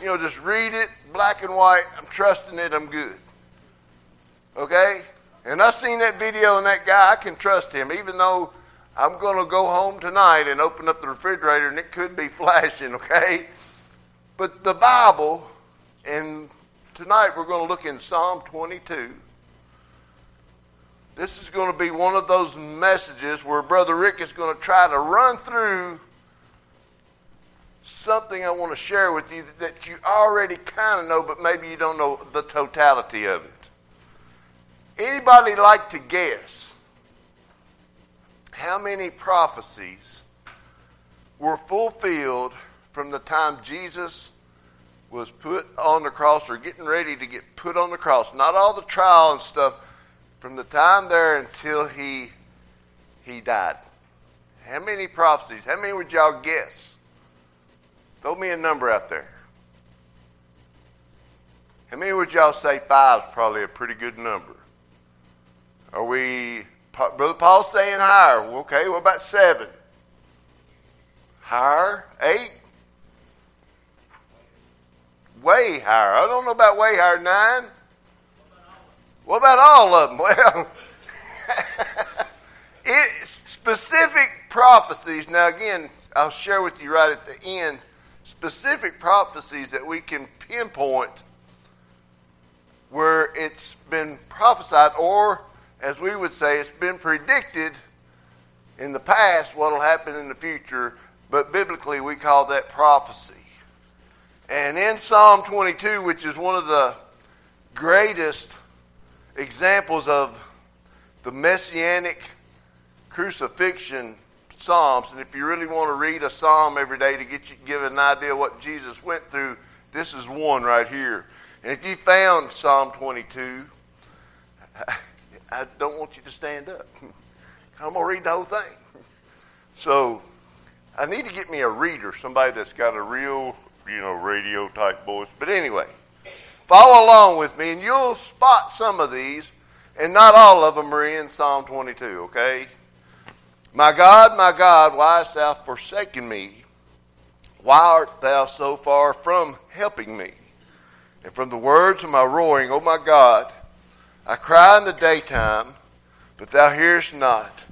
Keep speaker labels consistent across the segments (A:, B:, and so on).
A: you know, just read it, black and white. I'm trusting it. I'm good. Okay? And I've seen that video and that guy, I can trust him, even though I'm going to go home tonight and open up the refrigerator and it could be flashing, okay? But the Bible, and tonight we're going to look in Psalm 22. This is going to be one of those messages where Brother Rick is going to try to run through something I want to share with you that you already kind of know, but maybe you don't know the totality of it. Anybody like to guess how many prophecies were fulfilled from the time Jesus was put on the cross or getting ready to get put on the cross? Not all the trial and stuff, from the time there until he he died. How many prophecies? How many would y'all guess? Throw me a number out there. How many would y'all say five is probably a pretty good number? Are we, Brother Paul saying higher? Okay, what about seven? Higher? Eight? Way higher. I don't know about way higher. Nine? What about all of them? Well, it, specific prophecies. Now, again, I'll share with you right at the end specific prophecies that we can pinpoint where it's been prophesied, or as we would say, it's been predicted in the past what will happen in the future, but biblically we call that prophecy. And in Psalm 22, which is one of the greatest examples of the messianic crucifixion Psalms, and if you really want to read a Psalm every day to get you give an idea what Jesus went through, this is one right here. And if you found Psalm 22, I don't want you to stand up. I'm going to read the whole thing. So I need to get me a reader, somebody that's got a real, you know, radio type voice. But anyway, follow along with me, and you'll spot some of these, and not all of them are in Psalm 22, okay? My God, my God, why hast thou forsaken me? Why art thou so far from helping me? And from the words of my roaring, O my God, I cry in the daytime, but thou hearest not.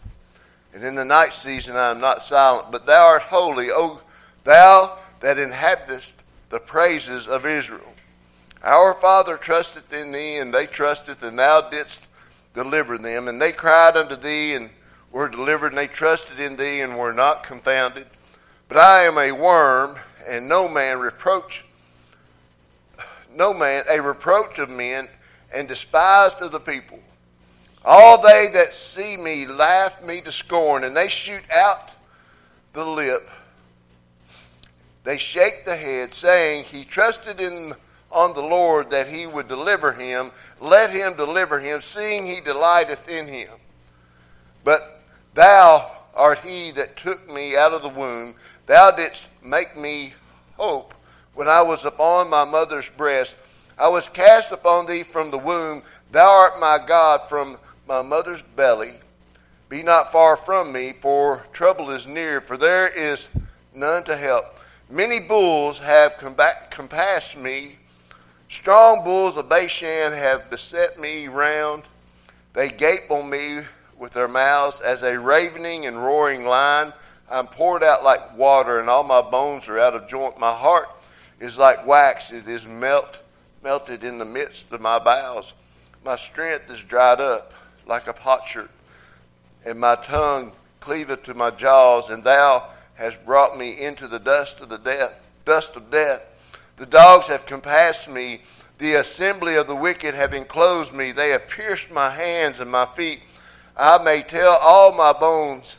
A: And in the night season I am not silent, but thou art holy, O thou that inhabitest the praises of Israel. Our father trusteth in thee, and they trusteth, and thou didst deliver them. And they cried unto thee, and were delivered, and they trusted in thee and were not confounded. But I am a worm, and no man reproach no man a reproach of men, and despised of the people. All they that see me laugh me to scorn, and they shoot out the lip. They shake the head, saying, He trusted in on the Lord that he would deliver him. Let him deliver him, seeing he delighteth in him. But Thou art he that took me out of the womb. Thou didst make me hope when I was upon my mother's breast. I was cast upon thee from the womb. Thou art my God from my mother's belly. Be not far from me, for trouble is near, for there is none to help. Many bulls have compassed me. Strong bulls of Bashan have beset me round. They gape on me with their mouths as a ravening and roaring lion. I'm poured out like water, and all my bones are out of joint. My heart is like wax, it is melt, melted in the midst of my bowels. My strength is dried up like a potsherd, and my tongue cleaveth to my jaws, and thou hast brought me into the dust of the death, dust of death. The dogs have compassed me, the assembly of the wicked have enclosed me, they have pierced my hands and my feet. I may tell all my bones,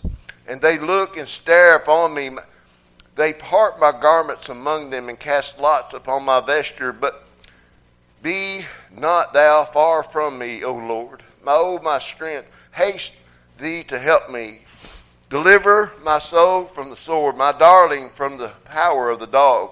A: and they look and stare upon me. They part my garments among them and cast lots upon my vesture. But be not thou far from me, O Lord. My O my strength, haste thee to help me. Deliver my soul from the sword, my darling from the power of the dog.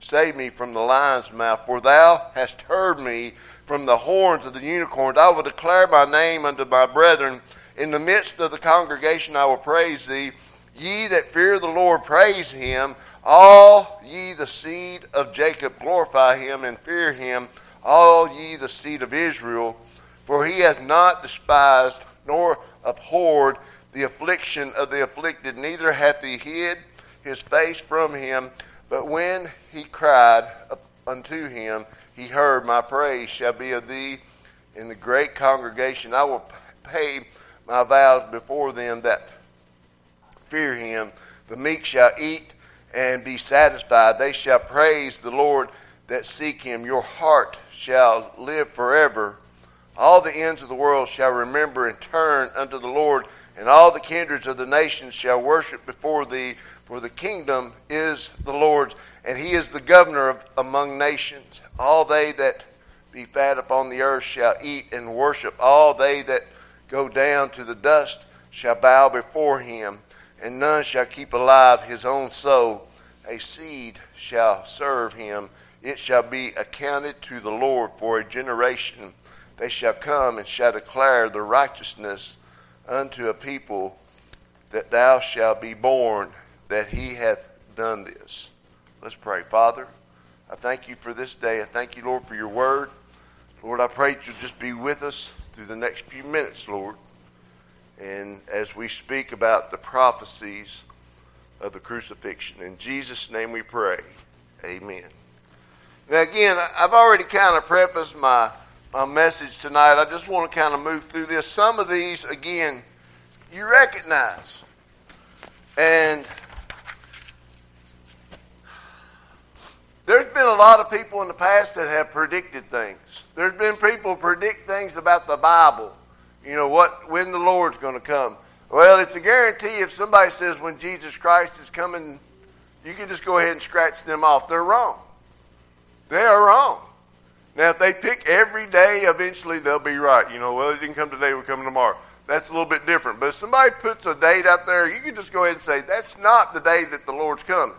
A: Save me from the lion's mouth, for thou hast heard me from the horns of the unicorns. I will declare my name unto my brethren. In the midst of the congregation I will praise thee. Ye that fear the Lord, praise him. All ye the seed of Jacob, glorify him and fear him, all ye the seed of Israel, for he hath not despised nor abhorred the affliction of the afflicted, neither hath he hid his face from him. But when he cried unto him, he heard, My praise shall be of thee in the great congregation. I will pay my vows before them that fear him. The meek shall eat and be satisfied. They shall praise the Lord that seek him. Your heart shall live forever. All the ends of the world shall remember and turn unto the Lord, and all the kindreds of the nations shall worship before thee. For the kingdom is the Lord's, and he is the governor of, among nations. All they that be fat upon the earth shall eat and worship. All they that go down to the dust shall bow before him, and none shall keep alive his own soul. A seed shall serve him. It shall be accounted to the Lord for a generation. They shall come and shall declare the righteousness unto a people that thou shalt be born, that he hath done this. Let's pray. Father, I thank you for this day. I thank you, Lord, for your word. Lord, I pray that you'll just be with us through the next few minutes, Lord. And as we speak about the prophecies of the crucifixion. In Jesus' name we pray. Amen. Now, again, I've already kind of prefaced my, my message tonight. I just want to kind of move through this. Some of these, again, you recognize. And been a lot of people in the past that have predicted things. There's been people predict things about the Bible. You know what when the Lord's going to come. Well, it's a guarantee if somebody says when Jesus Christ is coming, you can just go ahead and scratch them off. They're wrong. They are wrong. Now, if they pick every day, eventually they'll be right. You know, well, it didn't come today, we're coming tomorrow. That's a little bit different. But if somebody puts a date out there, you can just go ahead and say, that's not the day that the Lord's coming.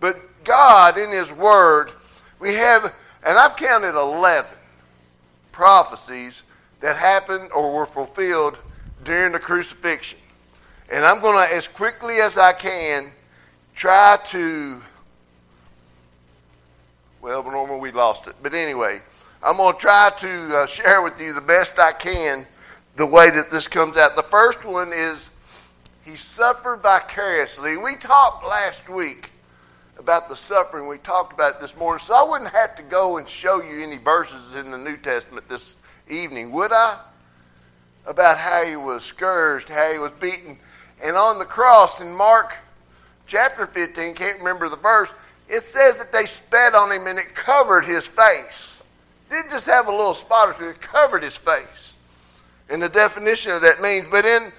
A: But God, in His Word, we have, and I've counted 11 prophecies that happened or were fulfilled during the crucifixion. And I'm going to, as quickly as I can, try to. Well, normally we lost it. But anyway, I'm going to try to uh, share with you the best I can the way that this comes out. The first one is he suffered vicariously. We talked last week about the suffering. We talked about this morning. So I wouldn't have to go and show you any verses in the New Testament this evening, would I? About how he was scourged, how he was beaten. And on the cross in Mark chapter 15, can't remember the verse, it says that they spat on him and it covered his face. Didn't just have a little spot or two, it covered his face. And the definition of that means, but in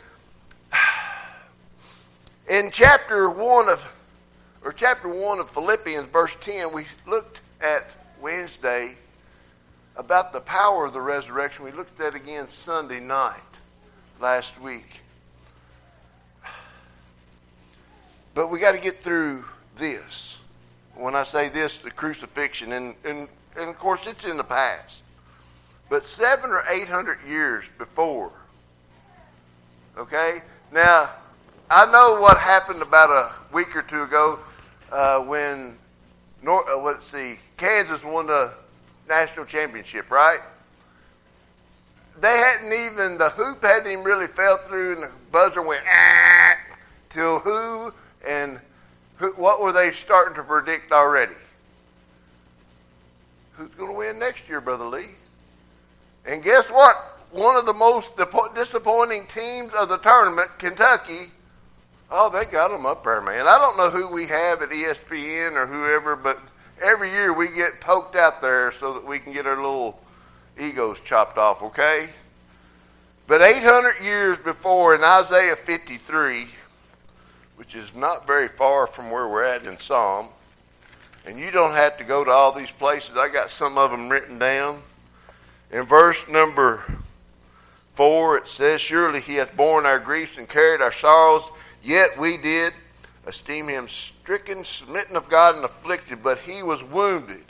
A: in chapter 1 of or chapter 1 of Philippians, verse 10, we looked at Wednesday about the power of the resurrection. We looked at that again Sunday night last week. But we got to get through this. When I say this, the crucifixion, and, and, and of course it's in the past. But seven or eight hundred years before, okay? Now, I know what happened about a week or two ago uh, when North, uh, let's see, Kansas won the national championship, right? They hadn't even the hoop hadn't even really fell through, and the buzzer went ah, till who and who, what were they starting to predict already? Who's going to win next year, Brother Lee? And guess what? One of the most disappointing teams of the tournament, Kentucky, Oh, they got them up there, man. I don't know who we have at ESPN or whoever, but every year we get poked out there so that we can get our little egos chopped off, okay? But 800 years before, in Isaiah 53, which is not very far from where we're at in Psalm, and you don't have to go to all these places. I got some of them written down. In verse number 4, it says, Surely he hath borne our griefs and carried our sorrows. Yet we did esteem him stricken, smitten of God, and afflicted, but he was wounded.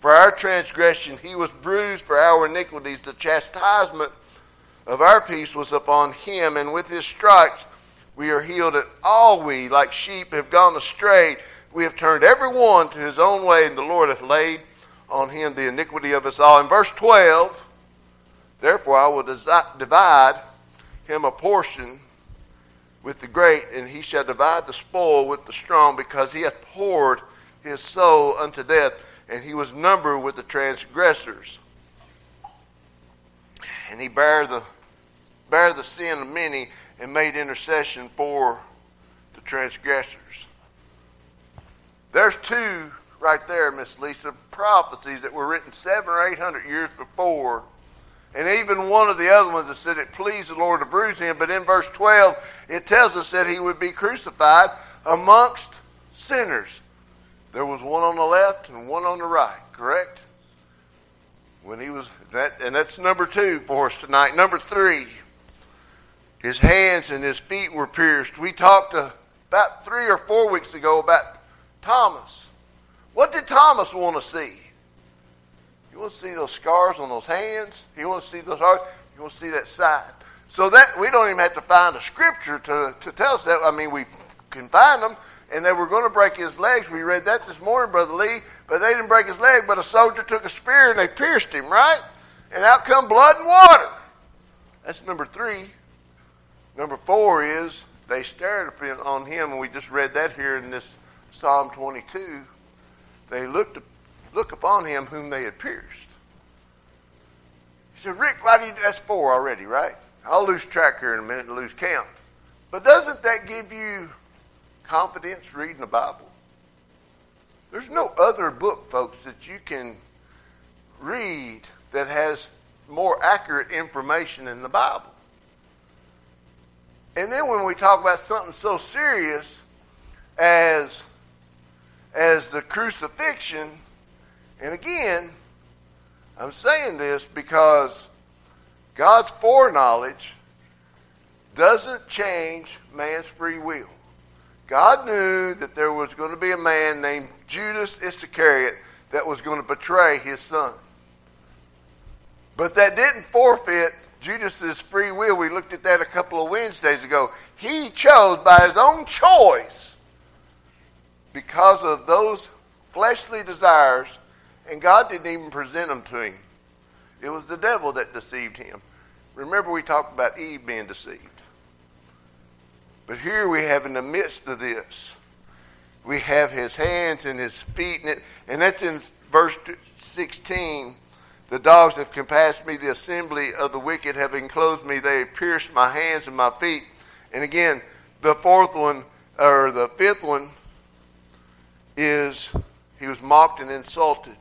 A: For our transgression, he was bruised for our iniquities. The chastisement of our peace was upon him, and with his stripes we are healed. And all we, like sheep, have gone astray. We have turned every one to his own way, and the Lord hath laid on him the iniquity of us all. In verse 12, therefore I will divide him a portion with the great, and he shall divide the spoil with the strong, because he hath poured his soul unto death, and he was numbered with the transgressors. And he bare the bare the sin of many and made intercession for the transgressors. There's two right there, Miss Lisa, prophecies that were written seven or eight hundred years before. And even one of the other ones that said it pleased the Lord to bruise him. But in verse 12, it tells us that he would be crucified amongst sinners. There was one on the left and one on the right, correct? When he was that, and that's number two for us tonight. Number three, his hands and his feet were pierced. We talked about three or four weeks ago about Thomas. What did Thomas want to see? You want to see those scars on those hands? You want to see those scars? You want to see that side? So that we don't even have to find a scripture to, to tell us that. I mean, we can find them, and they were going to break his legs. We read that this morning, Brother Lee, but they didn't break his leg, but a soldier took a spear and they pierced him, right? And out come blood and water. That's number three. Number four is they stared on him, and we just read that here in this Psalm 22. They looked look upon him whom they had pierced. He said, Rick, why do you, that's four already, right? I'll lose track here in a minute and lose count. But doesn't that give you confidence reading the Bible? There's no other book, folks, that you can read that has more accurate information than the Bible. And then when we talk about something so serious as as the crucifixion, and again, I'm saying this because God's foreknowledge doesn't change man's free will. God knew that there was going to be a man named Judas Iscariot that was going to betray his son. But that didn't forfeit Judas's free will. We looked at that a couple of Wednesdays ago. He chose by his own choice because of those fleshly desires and God didn't even present them to him. It was the devil that deceived him. Remember, we talked about Eve being deceived. But here we have in the midst of this, we have his hands and his feet, and, it, and that's in verse 16. The dogs have compassed me, the assembly of the wicked have enclosed me, they have pierced my hands and my feet. And again, the fourth one, or the fifth one, is he was mocked and insulted.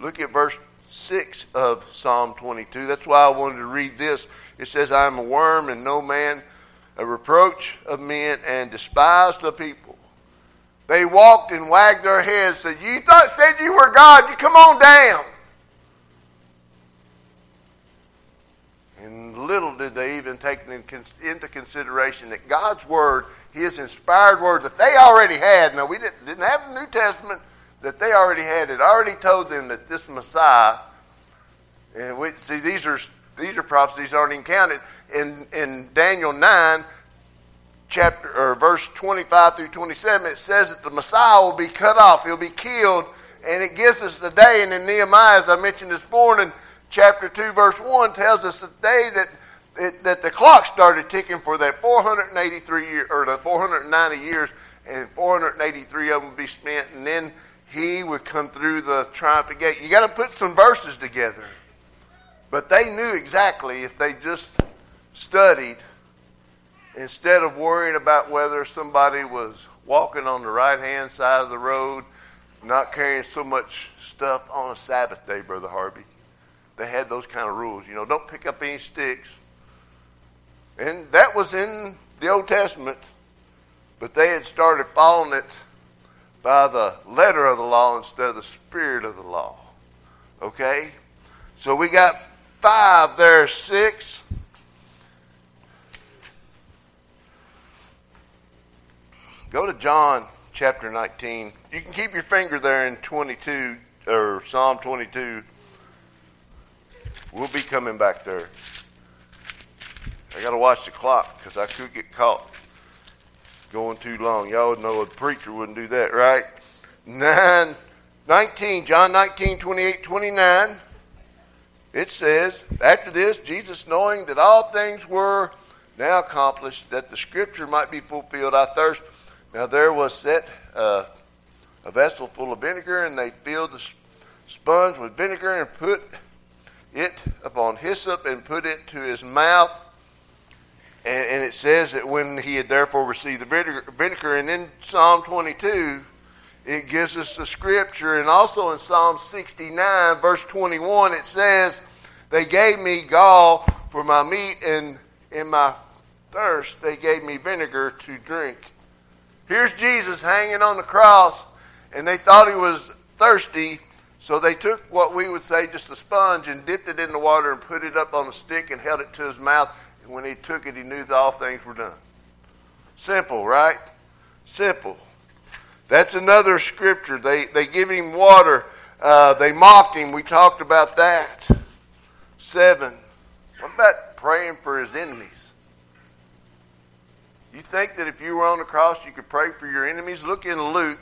A: Look at verse 6 of Psalm 22. That's why I wanted to read this. It says, I am a worm and no man, a reproach of men, and despised of people. They walked and wagged their heads, said, You thought said you were God, you come on down. And little did they even take into consideration that God's word, His inspired word that they already had. Now, we didn't have the New Testament, that they already had it already told them that this Messiah, and we see these are these are prophecies aren't even counted in in Daniel nine, chapter or verse twenty five through twenty seven. It says that the Messiah will be cut off; he'll be killed, and it gives us the day. And in Nehemiah, as I mentioned this morning, chapter two, verse one tells us the day that. It, that the clock started ticking for that 483 year or the 490 years, and 483 of them would be spent, and then he would come through the triumphant gate. You got to put some verses together. But they knew exactly if they just studied, instead of worrying about whether somebody was walking on the right hand side of the road, not carrying so much stuff on a Sabbath day, Brother Harvey. They had those kind of rules. You know, don't pick up any sticks. And that was in the Old Testament, but they had started following it by the letter of the law instead of the spirit of the law. Okay? So we got five there, six. Go to John chapter 19. You can keep your finger there in 22 or Psalm 22. We'll be coming back there. I got to watch the clock because I could get caught. Going too long. Y'all would know a preacher wouldn't do that, right? 9, 19, John 19, 28, 29. It says, After this, Jesus, knowing that all things were now accomplished, that the scripture might be fulfilled, I thirst. Now there was set uh, a vessel full of vinegar, and they filled the sponge with vinegar and put it upon hyssop and put it to his mouth. And, and it says that when he had therefore received the vinegar, vinegar, and in Psalm 22, it gives us the scripture. And also in Psalm 69, verse 21, it says, They gave me gall for my meat, and in my thirst they gave me vinegar to drink. Here's Jesus hanging on the cross, and they thought he was thirsty, so they took what we would say just a sponge and dipped it in the water and put it up on a stick and held it to his mouth. When he took it, he knew that all things were done. Simple, right? Simple. That's another scripture. They, they give him water. Uh, they mocked him. We talked about that. Seven. What about praying for his enemies? You think that if you were on the cross, you could pray for your enemies? Look in Luke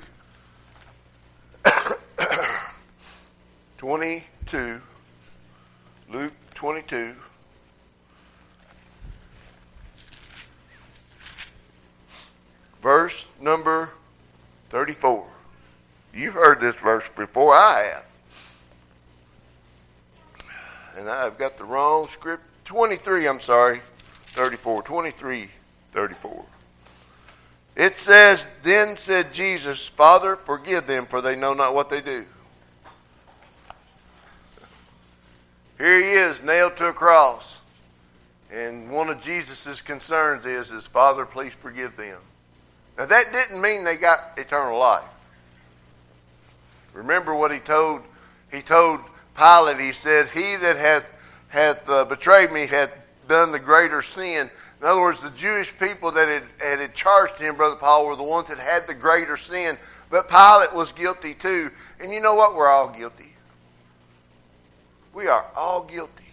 A: 22. Luke 22. Verse number 34. You've heard this verse before, I have. And I've got the wrong script. 23, I'm sorry. 34. 23, 34. It says, Then said Jesus, Father, forgive them, for they know not what they do. Here he is, nailed to a cross. And one of Jesus' concerns is, is Father, please forgive them. Now, that didn't mean they got eternal life. Remember what he told, he told Pilate, he said, He that hath, hath uh, betrayed me hath done the greater sin. In other words, the Jewish people that had, had charged him, Brother Paul, were the ones that had the greater sin. But Pilate was guilty too. And you know what? We're all guilty. We are all guilty.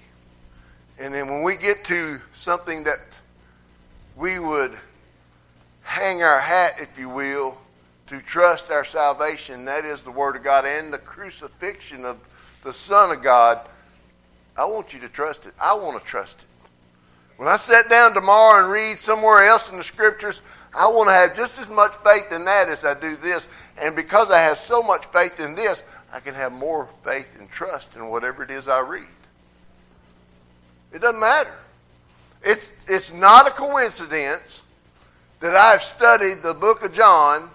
A: And then when we get to something that we would hang our hat, if you will, to trust our salvation. That is the Word of God and the crucifixion of the Son of God. I want you to trust it. I want to trust it. When I sit down tomorrow and read somewhere else in the Scriptures, I want to have just as much faith in that as I do this. And because I have so much faith in this, I can have more faith and trust in whatever it is I read. It doesn't matter. It's, it's not a coincidence that I've studied the book of John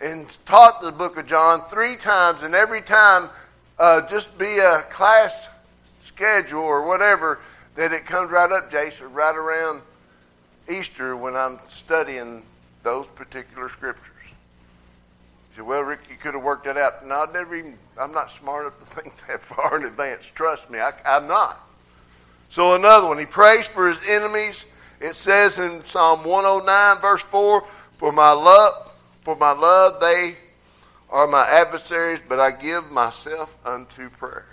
A: and taught the book of John three times, and every time uh, just be a class schedule or whatever that it comes right up, Jason, right around Easter when I'm studying those particular scriptures. You say, well, Rick, you could have worked that out. No, I never even, I'm not smart enough to think that far in advance. Trust me, I, I'm not. So another one, he prays for his enemies it says in Psalm 109, verse 4, For my love, for my love they are my adversaries, but I give myself unto prayer.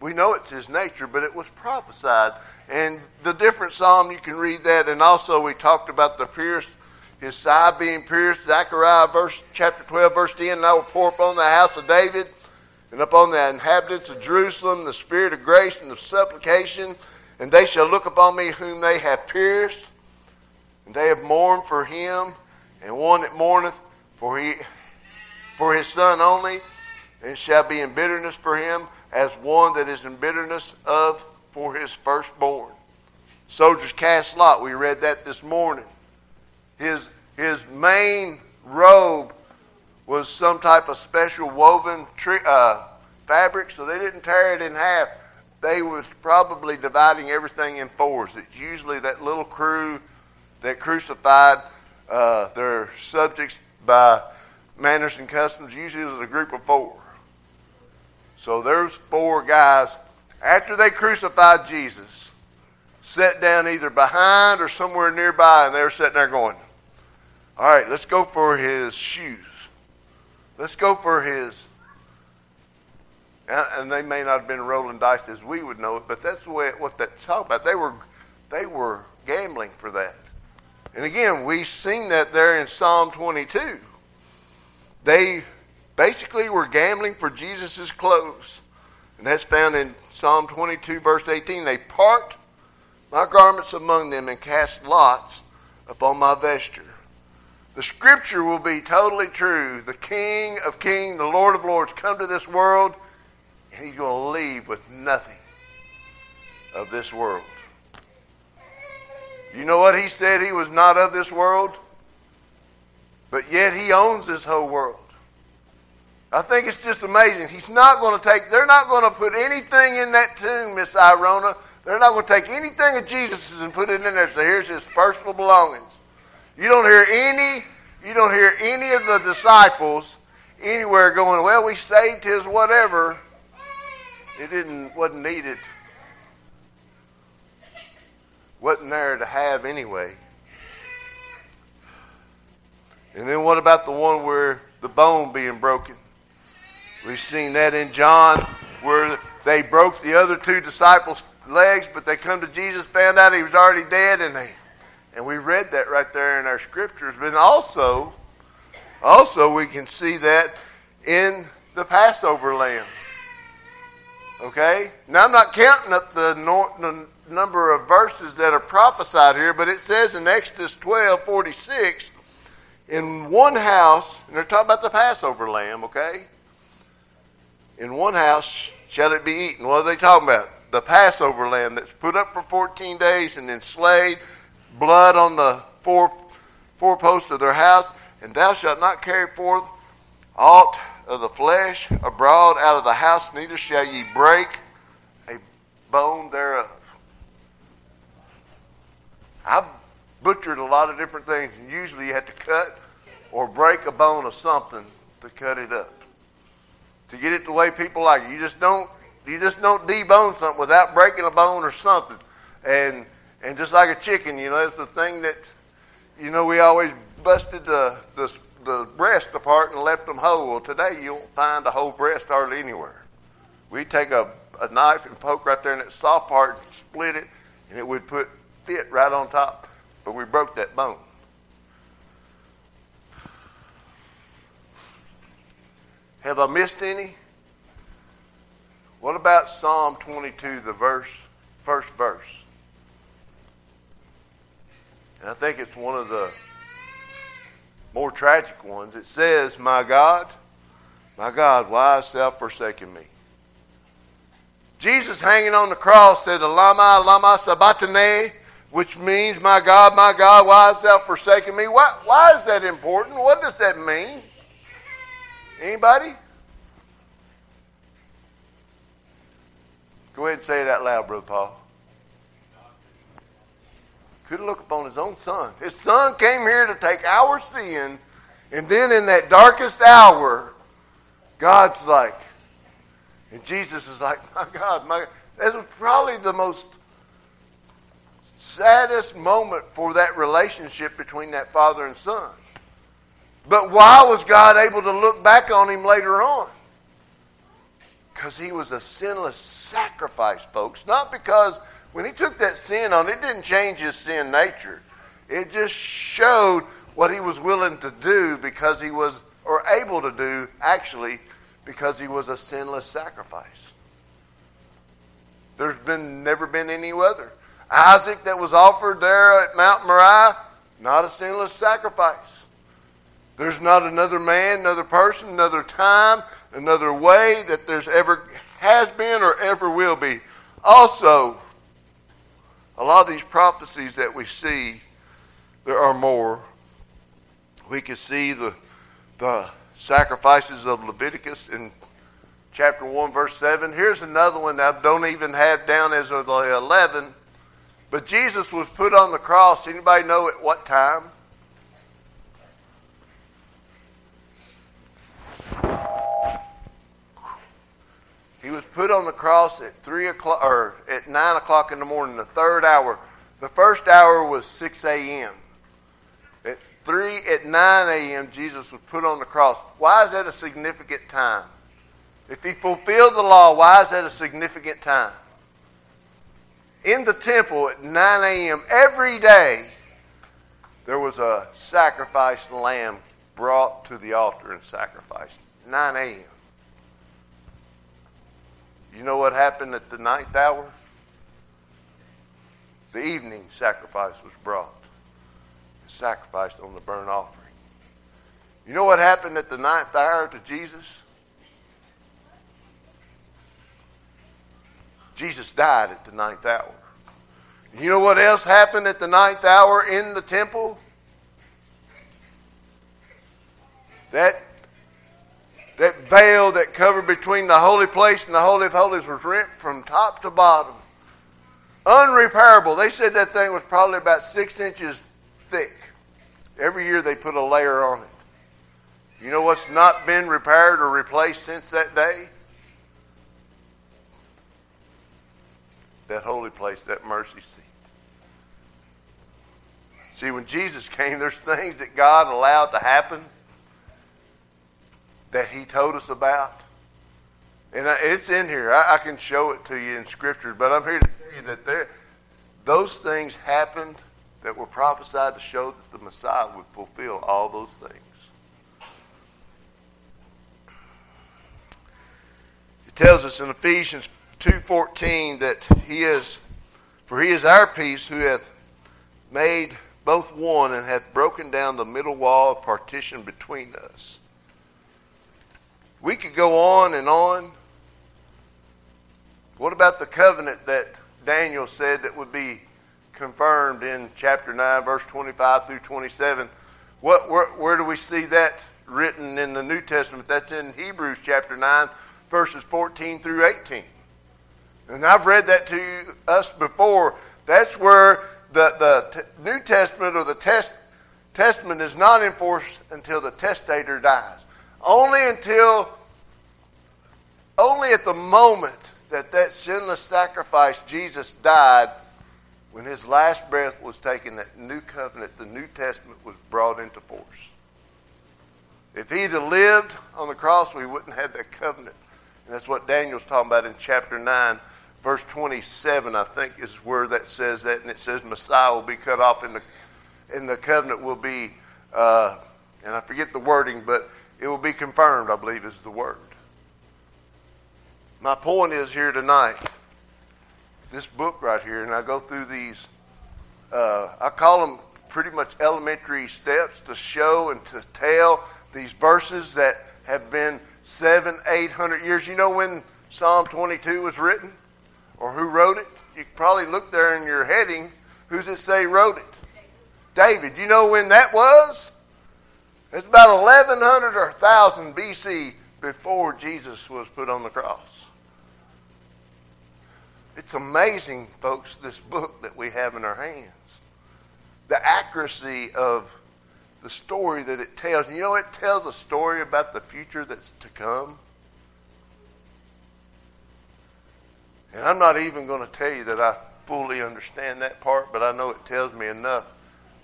A: We know it's his nature, but it was prophesied. And the different psalm, you can read that. And also we talked about the pierced, his side being pierced. Zechariah verse, chapter 12, verse 10, And I will pour upon the house of David and upon the inhabitants of Jerusalem the spirit of grace and of supplication and they shall look upon me whom they have pierced, and they have mourned for him, and one that mourneth for he for his son only, and shall be in bitterness for him, as one that is in bitterness of for his firstborn. Soldiers cast lot. We read that this morning. His his main robe was some type of special woven tree, uh, fabric, so they didn't tear it in half they was probably dividing everything in fours. It's usually that little crew that crucified uh, their subjects by manners and customs. Usually it was a group of four. So there's four guys. After they crucified Jesus, sat down either behind or somewhere nearby, and they were sitting there going, All right, let's go for his shoes. Let's go for his and they may not have been rolling dice as we would know it, but that's way what that's talking about. They were, they were gambling for that. And again, we've seen that there in Psalm 22. They basically were gambling for Jesus' clothes. And that's found in Psalm 22, verse 18. They part my garments among them and cast lots upon my vesture. The scripture will be totally true. The King of kings, the Lord of lords, come to this world, and he's going to leave with nothing of this world. You know what he said? He was not of this world, but yet he owns this whole world. I think it's just amazing. He's not going to take, they're not going to put anything in that tomb, Miss Irona. They're not going to take anything of Jesus' and put it in there. So here's his personal belongings. You don't hear any, you don't hear any of the disciples anywhere going, well, we saved his whatever. It didn't, wasn't needed. Wasn't there to have anyway. And then what about the one where the bone being broken? We've seen that in John where they broke the other two disciples' legs, but they come to Jesus, found out he was already dead, and they and we read that right there in our scriptures. But also, also we can see that in the Passover lamb. Okay? Now I'm not counting up the, the number of verses that are prophesied here, but it says in Exodus 12, 46, in one house, and they're talking about the Passover lamb, okay? in one house shall it be eaten. What are they talking about? The Passover lamb that's put up for 14 days and then slayed, blood on the four, four posts of their house, and thou shalt not carry forth aught of the flesh abroad out of the house, neither shall ye break a bone thereof. I've butchered a lot of different things, and usually you have to cut or break a bone of something to cut it up to get it the way people like it. You just don't you just don't debone something without breaking a bone or something. And and just like a chicken, you know, it's the thing that you know we always busted the the, the breast apart and left them whole. Well, today you won't find a whole breast hardly anywhere. We take a, a knife and poke right there in that soft part, and split it, and it would put fit right on top. But we broke that bone. Have I missed any? What about Psalm 22, the verse, first verse? And I think it's one of the more tragic ones. It says, My God, my God, why hast thou forsaken me? Jesus hanging on the cross said, Lama, Lama Sabachthani, which means, My God, my God, why hast thou forsaken me? Why, why is that important? What does that mean? Anybody? Go ahead and say it out loud, Brother Paul. Couldn't look upon his own son. His son came here to take our sin, and then in that darkest hour, God's like, and Jesus is like, my God, my God. That was probably the most saddest moment for that relationship between that father and son. But why was God able to look back on him later on? Because he was a sinless sacrifice, folks. Not because when he took that sin on, it didn't change his sin nature. It just showed what he was willing to do because he was, or able to do, actually, because he was a sinless sacrifice. There's been never been any other. Isaac that was offered there at Mount Moriah, not a sinless sacrifice. There's not another man, another person, another time, another way that there's ever has been or ever will be. Also, a lot of these prophecies that we see, there are more. We can see the the sacrifices of Leviticus in chapter 1, verse 7. Here's another one that I don't even have down as of the 11. But Jesus was put on the cross. Anybody know at what time? He was put on the cross at three o'clock or at nine o'clock in the morning, the third hour. The first hour was six a.m. At three at nine a.m. Jesus was put on the cross. Why is that a significant time? If he fulfilled the law, why is that a significant time? In the temple at 9 a.m. every day, there was a sacrificed lamb brought to the altar and sacrificed. 9 a.m. You know what happened at the ninth hour? The evening sacrifice was brought and sacrificed on the burnt offering. You know what happened at the ninth hour to Jesus? Jesus died at the ninth hour. You know what else happened at the ninth hour in the temple? That, that veil that covered between the holy place and the Holy of Holies was rent from top to bottom. Unrepairable. They said that thing was probably about six inches thick. Every year they put a layer on it. You know what's not been repaired or replaced since that day? That holy place, that mercy seat. See, when Jesus came, there's things that God allowed to happen that He told us about. And it's in here. I, can show it to you in Scriptures, but I'm here to tell you that there, those things happened that were prophesied to show that the Messiah would fulfill all those things. It tells us in Ephesians 2:14 that he is for he is our peace who hath made both one and hath broken down the middle wall of partition between us. We could go on and on. What about the covenant that Daniel said that would be confirmed in chapter 9, verse 25 through 27? What, where, where do we see that written in the New Testament? That's in Hebrews chapter 9, verses 14 through 18. And I've read that to you, us before. That's where the, the t- New Testament or the test, Testament is not enforced until the testator dies. Only until, only at the moment that that sinless sacrifice, Jesus died, when his last breath was taken, that new covenant, the New Testament, was brought into force. If he'd have lived on the cross, we wouldn't have that covenant. And that's what Daniel's talking about in chapter 9 verse 27, I think, is where that says that, and it says Messiah will be cut off, and the, and the covenant will be, uh, and I forget the wording, but it will be confirmed, I believe is the word. My point is here tonight, this book right here, and I go through these, uh, I call them pretty much elementary steps to show and to tell these verses that have been seven, eight hundred years. You know when Psalm 22 was written? or who wrote it? You probably look there in your heading. Who's it say wrote it? David. You know when that was? It's about 1100 or 1000 BC before Jesus was put on the cross. It's amazing, folks, this book that we have in our hands. The accuracy of the story that it tells. You know, it tells a story about the future that's to come. And I'm not even going to tell you that I fully understand that part, but I know it tells me enough.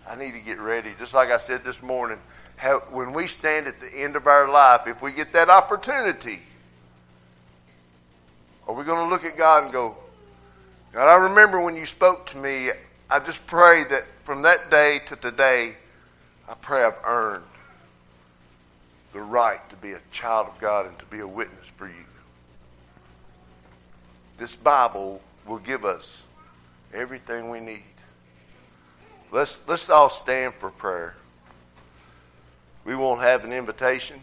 A: I need to get ready. Just like I said this morning, when we stand at the end of our life, if we get that opportunity, are we going to look at God and go, God, I remember when you spoke to me. I just pray that from that day to today, I pray I've earned the right to be a child of God and to be a witness for you this Bible will give us everything we need. Let's, let's all stand for prayer. We won't have an invitation.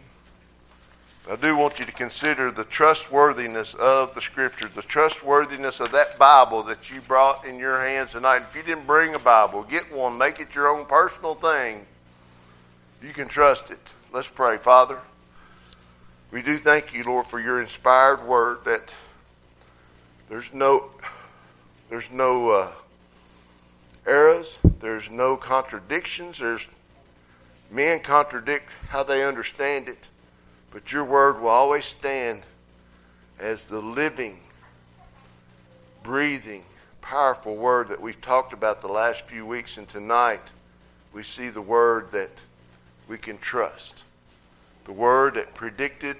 A: I do want you to consider the trustworthiness of the Scriptures, the trustworthiness of that Bible that you brought in your hands tonight. If you didn't bring a Bible, get one, make it your own personal thing. You can trust it. Let's pray. Father, we do thank you, Lord, for your inspired word that there's no, there's no uh, errors. There's no contradictions. There's men contradict how they understand it, but your word will always stand as the living, breathing, powerful word that we've talked about the last few weeks, and tonight we see the word that we can trust. The word that predicted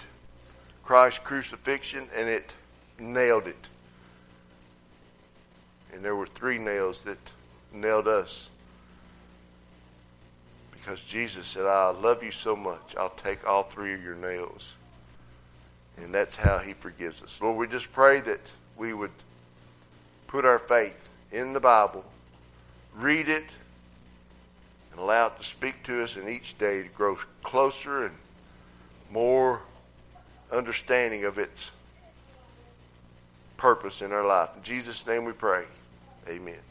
A: Christ's crucifixion and it nailed it and there were three nails that nailed us. Because Jesus said, I love you so much, I'll take all three of your nails. And that's how he forgives us. Lord, we just pray that we would put our faith in the Bible, read it, and allow it to speak to us in each day to grow closer and more understanding of its purpose in our life. In Jesus' name we pray. Amen.